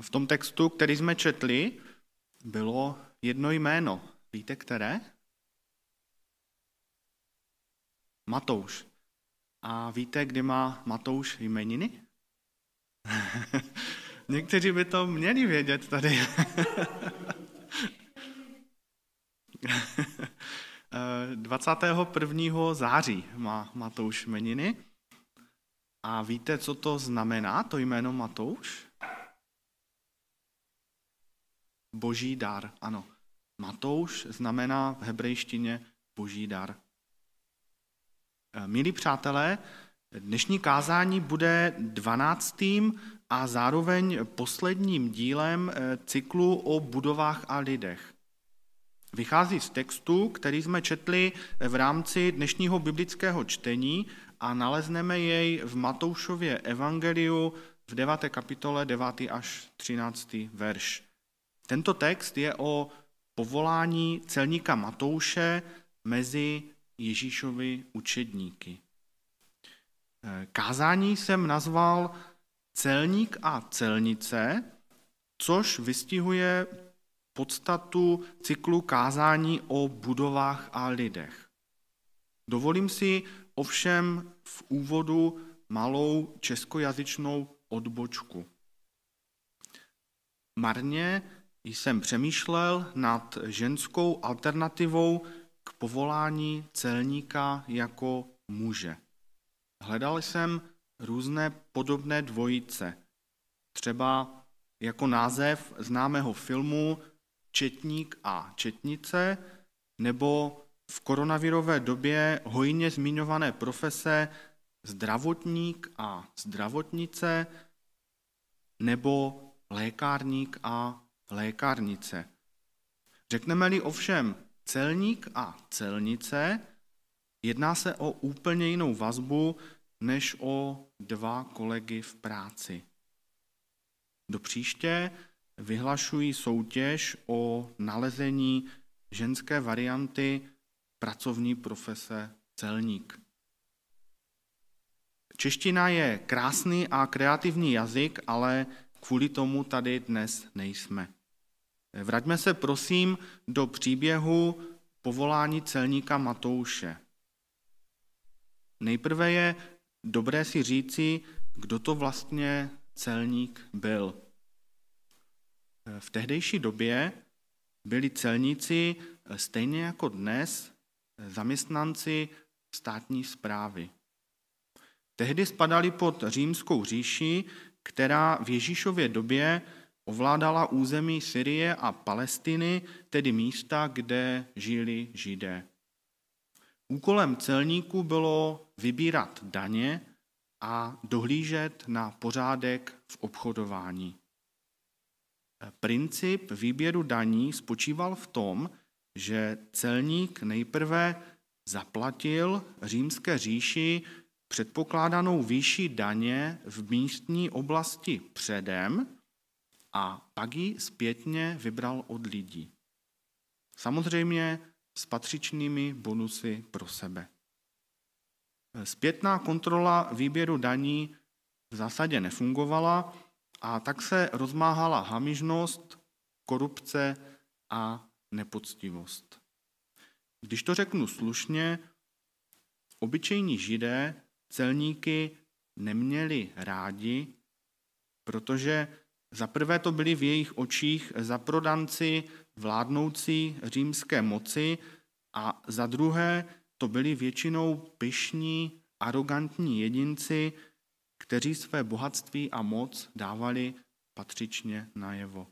V tom textu, který jsme četli, bylo jedno jméno. Víte, které? Matouš. A víte, kdy má Matouš jmeniny? Někteří by to měli vědět tady. 21. září má Matouš jmeniny. A víte, co to znamená, to jméno Matouš? Boží dar, ano. Matouš znamená v hebrejštině boží dar. Eh, milí přátelé, dnešní kázání bude dvanáctým a zároveň posledním dílem eh, cyklu o budovách a lidech. Vychází z textu, který jsme četli v rámci dnešního biblického čtení a nalezneme jej v Matoušově evangeliu v 9. kapitole 9. až 13. verš. Tento text je o povolání celníka Matouše mezi Ježíšovi učedníky. Kázání jsem nazval celník a celnice, což vystihuje podstatu cyklu kázání o budovách a lidech. Dovolím si ovšem v úvodu malou českojazyčnou odbočku. Marně jsem přemýšlel nad ženskou alternativou k povolání celníka jako muže. Hledal jsem různé podobné dvojice, třeba jako název známého filmu Četník a četnice, nebo v koronavirové době hojně zmiňované profese zdravotník a zdravotnice, nebo lékárník a lékárnice. Řekneme-li ovšem celník a celnice, jedná se o úplně jinou vazbu než o dva kolegy v práci. Do příště vyhlašují soutěž o nalezení ženské varianty pracovní profese celník. Čeština je krásný a kreativní jazyk, ale kvůli tomu tady dnes nejsme. Vraťme se prosím do příběhu povolání celníka Matouše. Nejprve je dobré si říci, kdo to vlastně celník byl. V tehdejší době byli celníci stejně jako dnes zaměstnanci státní zprávy. Tehdy spadali pod římskou říši, která v Ježíšově době ovládala území Syrie a Palestiny, tedy místa, kde žili židé. Úkolem celníků bylo vybírat daně a dohlížet na pořádek v obchodování. Princip výběru daní spočíval v tom, že celník nejprve zaplatil římské říši předpokládanou výši daně v místní oblasti předem a pak ji zpětně vybral od lidí. Samozřejmě s patřičnými bonusy pro sebe. Zpětná kontrola výběru daní v zásadě nefungovala a tak se rozmáhala hamižnost, korupce a nepoctivost. Když to řeknu slušně, obyčejní židé celníky neměli rádi, protože za prvé to byli v jejich očích zaprodanci vládnoucí římské moci a za druhé to byli většinou pyšní, arrogantní jedinci, kteří své bohatství a moc dávali patřičně najevo.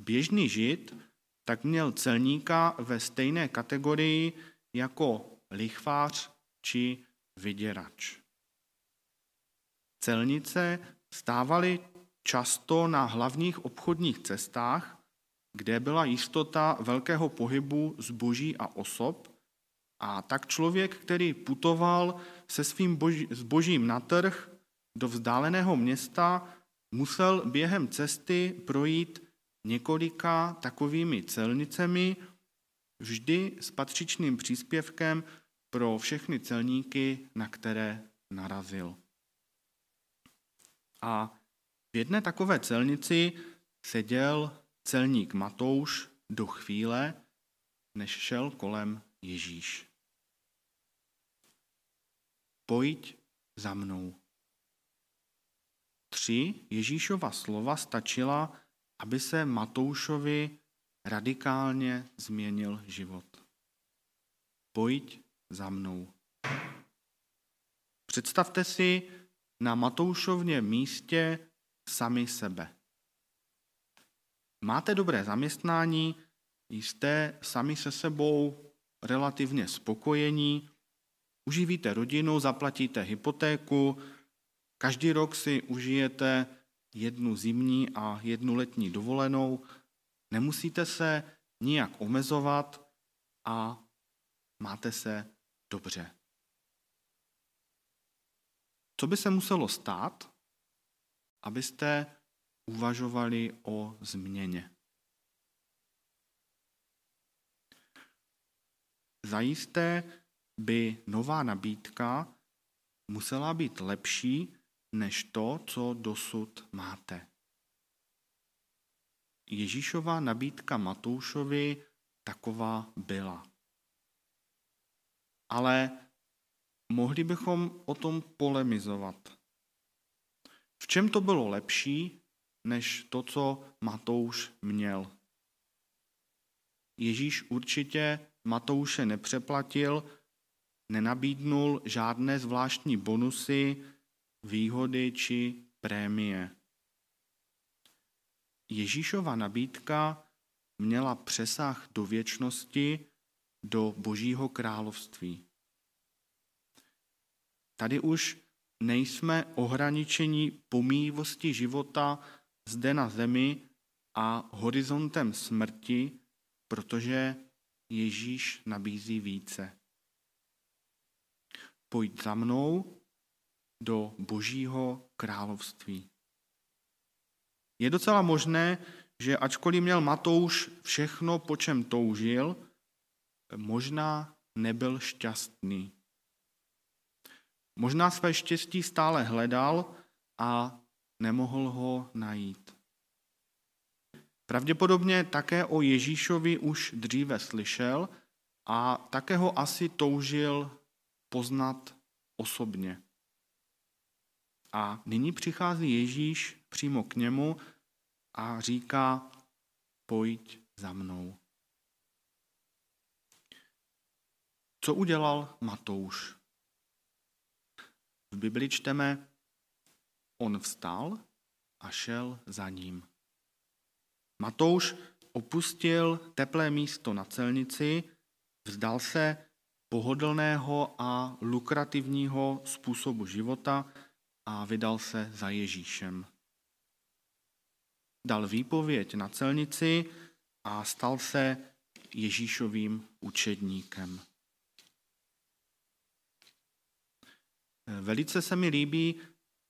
Běžný žid tak měl celníka ve stejné kategorii jako lichvář či vyděrač. Celnice stávaly často na hlavních obchodních cestách, kde byla jistota velkého pohybu zboží a osob, a tak člověk, který putoval se svým boží, zbožím na trh do vzdáleného města, musel během cesty projít několika takovými celnicemi, vždy s patřičným příspěvkem pro všechny celníky, na které narazil. A V jedné takové celnici seděl celník Matouš do chvíle, než šel kolem Ježíš. Pojď za mnou. Tři Ježíšova slova stačila, aby se Matoušovi radikálně změnil život. Pojď za mnou. Představte si na Matoušovně místě sami sebe. Máte dobré zaměstnání, jste sami se sebou relativně spokojení, uživíte rodinu, zaplatíte hypotéku, každý rok si užijete jednu zimní a jednu letní dovolenou, nemusíte se nijak omezovat a máte se dobře. Co by se muselo stát, abyste uvažovali o změně? Zajisté by nová nabídka musela být lepší než to, co dosud máte. Ježíšova nabídka Matoušovi taková byla. Ale mohli bychom o tom polemizovat. V čem to bylo lepší, než to, co Matouš měl? Ježíš určitě Matouše nepřeplatil, nenabídnul žádné zvláštní bonusy, výhody či prémie. Ježíšova nabídka měla přesah do věčnosti, do Božího království. Tady už nejsme ohraničeni pomývosti života zde na zemi a horizontem smrti, protože Ježíš nabízí více. Pojď za mnou do Božího království. Je docela možné, že ačkoliv měl Matouš všechno, po čem toužil, možná nebyl šťastný. Možná své štěstí stále hledal a nemohl ho najít. Pravděpodobně také o Ježíšovi už dříve slyšel a také ho asi toužil poznat osobně. A nyní přichází Ježíš přímo k němu a říká, pojď za mnou. Co udělal Matouš? V Bibli čteme, on vstal a šel za ním. Matouš opustil teplé místo na celnici, vzdal se pohodlného a lukrativního způsobu života a vydal se za Ježíšem. Dal výpověď na celnici a stal se Ježíšovým učedníkem. Velice se mi líbí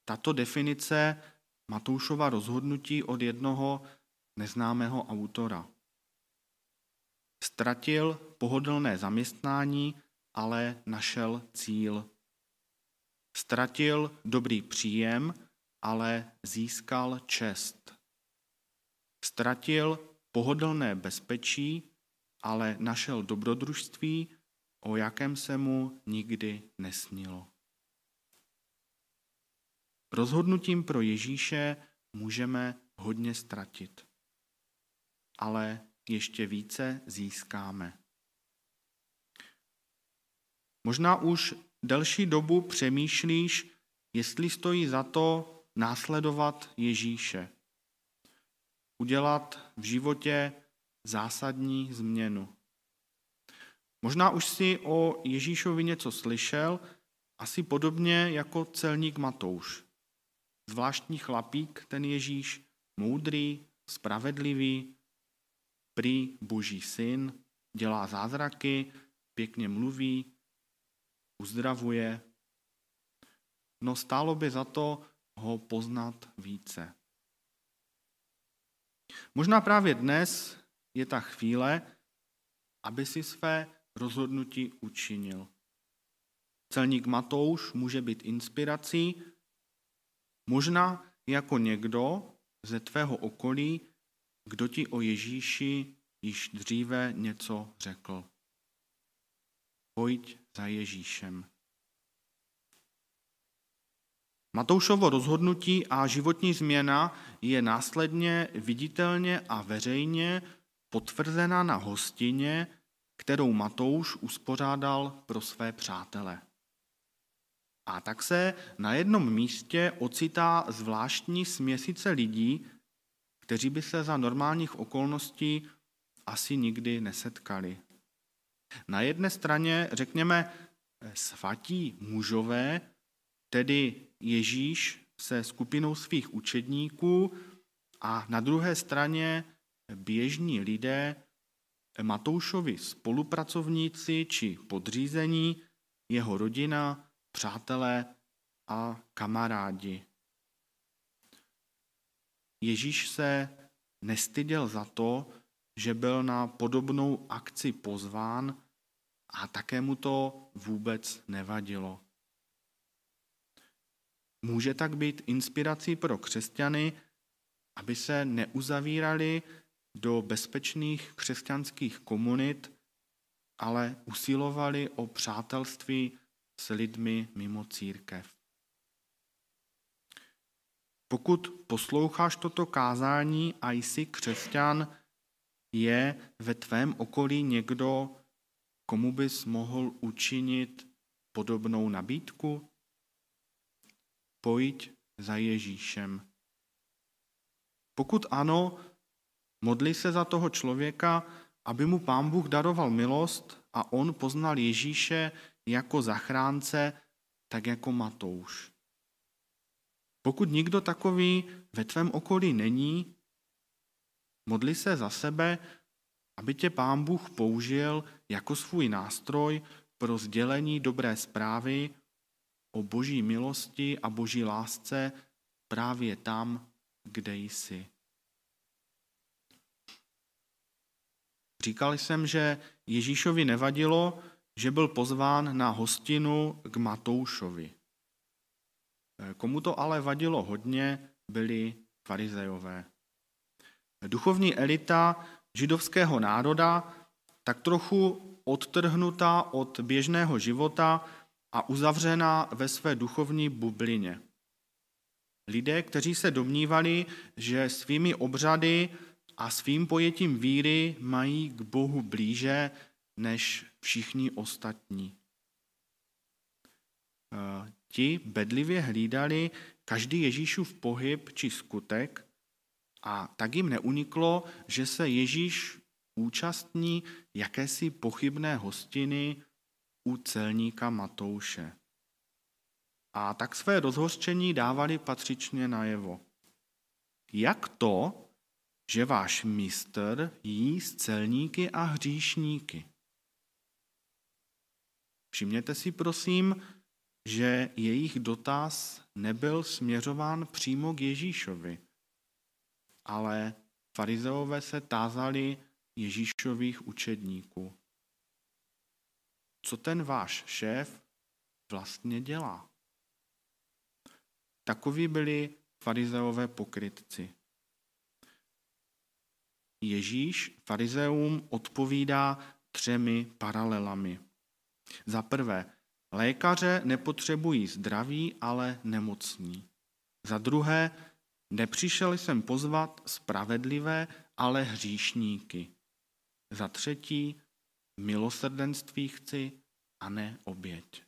tato definice Matoušova rozhodnutí od jednoho neznámého autora. Ztratil pohodlné zaměstnání, ale našel cíl. Ztratil dobrý příjem, ale získal čest. Ztratil pohodlné bezpečí, ale našel dobrodružství, o jakém se mu nikdy nesnilo. Rozhodnutím pro Ježíše můžeme hodně ztratit, ale ještě více získáme. Možná už delší dobu přemýšlíš, jestli stojí za to následovat Ježíše. Udělat v životě zásadní změnu. Možná už si o Ježíšovi něco slyšel, asi podobně jako celník Matouš. Zvláštní chlapík, ten Ježíš, moudrý, spravedlivý, prý boží syn, dělá zázraky, pěkně mluví, uzdravuje. No stálo by za to ho poznat více. Možná právě dnes je ta chvíle, aby si své rozhodnutí učinil. Celník Matouš může být inspirací, možná jako někdo ze tvého okolí, kdo ti o Ježíši již dříve něco řekl. Pojď za Ježíšem. Matoušovo rozhodnutí a životní změna je následně viditelně a veřejně potvrzena na hostině, kterou Matouš uspořádal pro své přátele. A tak se na jednom místě ocitá zvláštní směsice lidí, kteří by se za normálních okolností asi nikdy nesetkali. Na jedné straně, řekněme, svatí mužové, tedy Ježíš se skupinou svých učedníků a na druhé straně běžní lidé, Matoušovi spolupracovníci či podřízení, jeho rodina, přátelé a kamarádi. Ježíš se nestyděl za to, že byl na podobnou akci pozván a také mu to vůbec nevadilo. Může tak být inspirací pro křesťany, aby se neuzavírali do bezpečných křesťanských komunit, ale usilovali o přátelství s lidmi mimo církev. Pokud posloucháš toto kázání a jsi křesťan, je ve tvém okolí někdo, komu bys mohl učinit podobnou nabídku? Pojď za Ježíšem. Pokud ano, modli se za toho člověka, aby mu pán Bůh daroval milost a on poznal Ježíše jako zachránce, tak jako Matouš. Pokud nikdo takový ve tvém okolí není, modli se za sebe, aby tě pán Bůh použil jako svůj nástroj pro sdělení dobré zprávy o boží milosti a boží lásce právě tam, kde jsi. Říkal jsem, že Ježíšovi nevadilo, že byl pozván na hostinu k Matoušovi. Komu to ale vadilo hodně, byli farizejové. Duchovní elita židovského národa, tak trochu odtrhnutá od běžného života a uzavřená ve své duchovní bublině. Lidé, kteří se domnívali, že svými obřady a svým pojetím víry mají k Bohu blíže než všichni ostatní. Eh, ti bedlivě hlídali každý Ježíšův pohyb či skutek a tak jim neuniklo, že se Ježíš účastní jakési pochybné hostiny u celníka Matouše. A tak své rozhořčení dávali patřičně najevo. Jak to, že váš mistr jí s celníky a hříšníky? Všimněte si prosím, že jejich dotaz nebyl směřován přímo k Ježíšovi, ale farizeové se tázali Ježíšových učedníků. Co ten váš šéf vlastně dělá? Takoví byli farizeové pokrytci. Ježíš farizeum odpovídá třemi paralelami. Za prvé, lékaře nepotřebují zdraví, ale nemocní. Za druhé, nepřišel jsem pozvat spravedlivé, ale hříšníky. Za třetí, milosrdenství chci a ne oběť.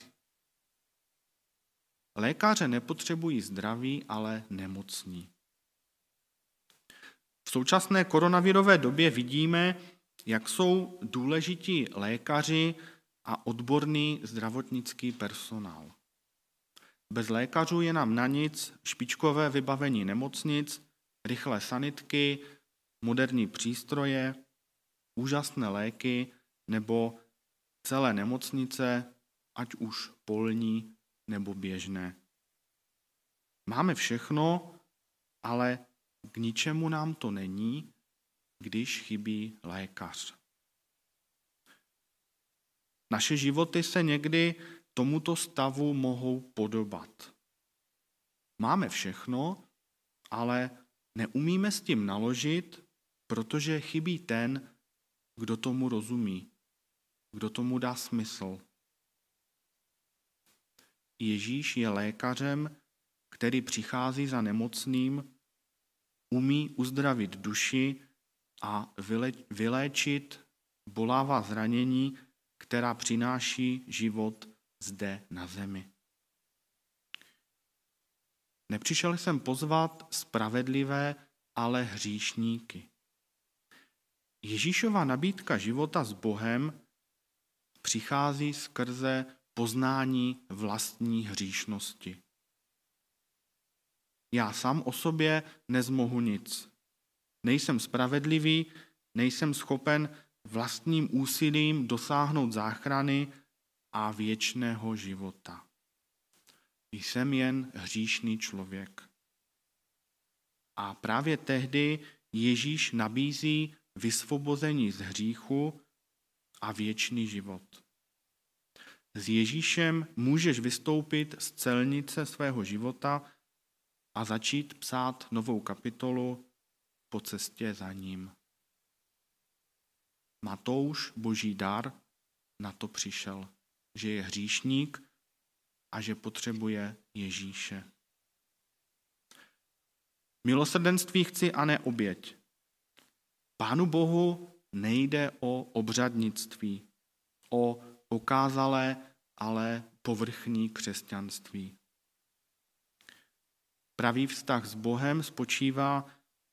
Lékaře nepotřebují zdraví, ale nemocní. V současné koronavirové době vidíme, jak jsou důležití lékaři a odborný zdravotnický personál. Bez lékařů je nám na nic špičkové vybavení nemocnic, rychlé sanitky, moderní přístroje, úžasné léky nebo celé nemocnice, ať už polní nebo běžné. Máme všechno, ale k ničemu nám to není, když chybí lékař. Naše životy se někdy tomuto stavu mohou podobat. Máme všechno, ale neumíme s tím naložit, protože chybí ten, kdo tomu rozumí, kdo tomu dá smysl. Ježíš je lékařem, který přichází za nemocným, umí uzdravit duši a vyléčit bolává zranění, která přináší život zde na zemi. Nepřišel jsem pozvat spravedlivé, ale hříšníky. Ježíšova nabídka života s Bohem přichází skrze poznání vlastní hříšnosti. Já sám o sobě nezmohu nic. Nejsem spravedlivý, nejsem schopen vlastním úsilím dosáhnout záchrany a věčného života. Jsem jen hříšný člověk. A právě tehdy Ježíš nabízí vysvobození z hříchu a věčný život. S Ježíšem můžeš vystoupit z celnice svého života a začít psát novou kapitolu po cestě za ním. Matouš, boží dar, na to přišel, že je hříšník a že potřebuje Ježíše. Milosrdenství chci a ne oběť. Pánu Bohu nejde o obřadnictví, o okázalé, ale povrchní křesťanství. Pravý vztah s Bohem spočívá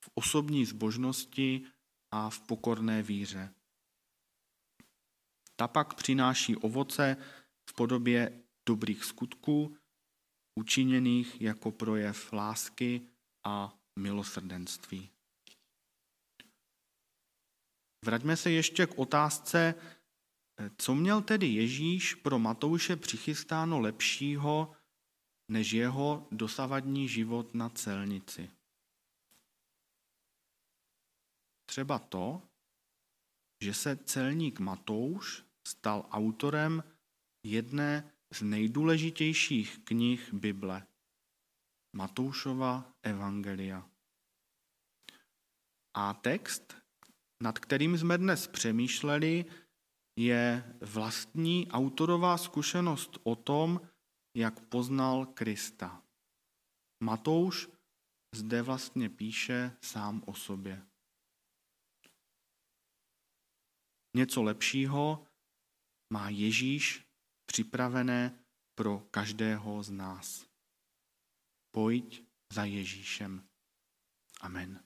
v osobní zbožnosti a v pokorné víře. Ta pak přináší ovoce v podobě dobrých skutků, učiněných jako projev lásky a milosrdenství. Vraťme se ještě k otázce, co měl tedy Ježíš pro Matouše přichystáno lepšího než jeho dosavadní život na celnici. Třeba to, že se celník Matouš stal autorem jedné z nejdůležitějších knih Bible, Matoušova Evangelia. A text, nad kterým jsme dnes přemýšleli, je vlastní autorová zkušenost o tom, jak poznal Krista. Matouš zde vlastně píše sám o sobě. Něco lepšího má Ježíš připravené pro každého z nás. Pojď za Ježíšem. Amen.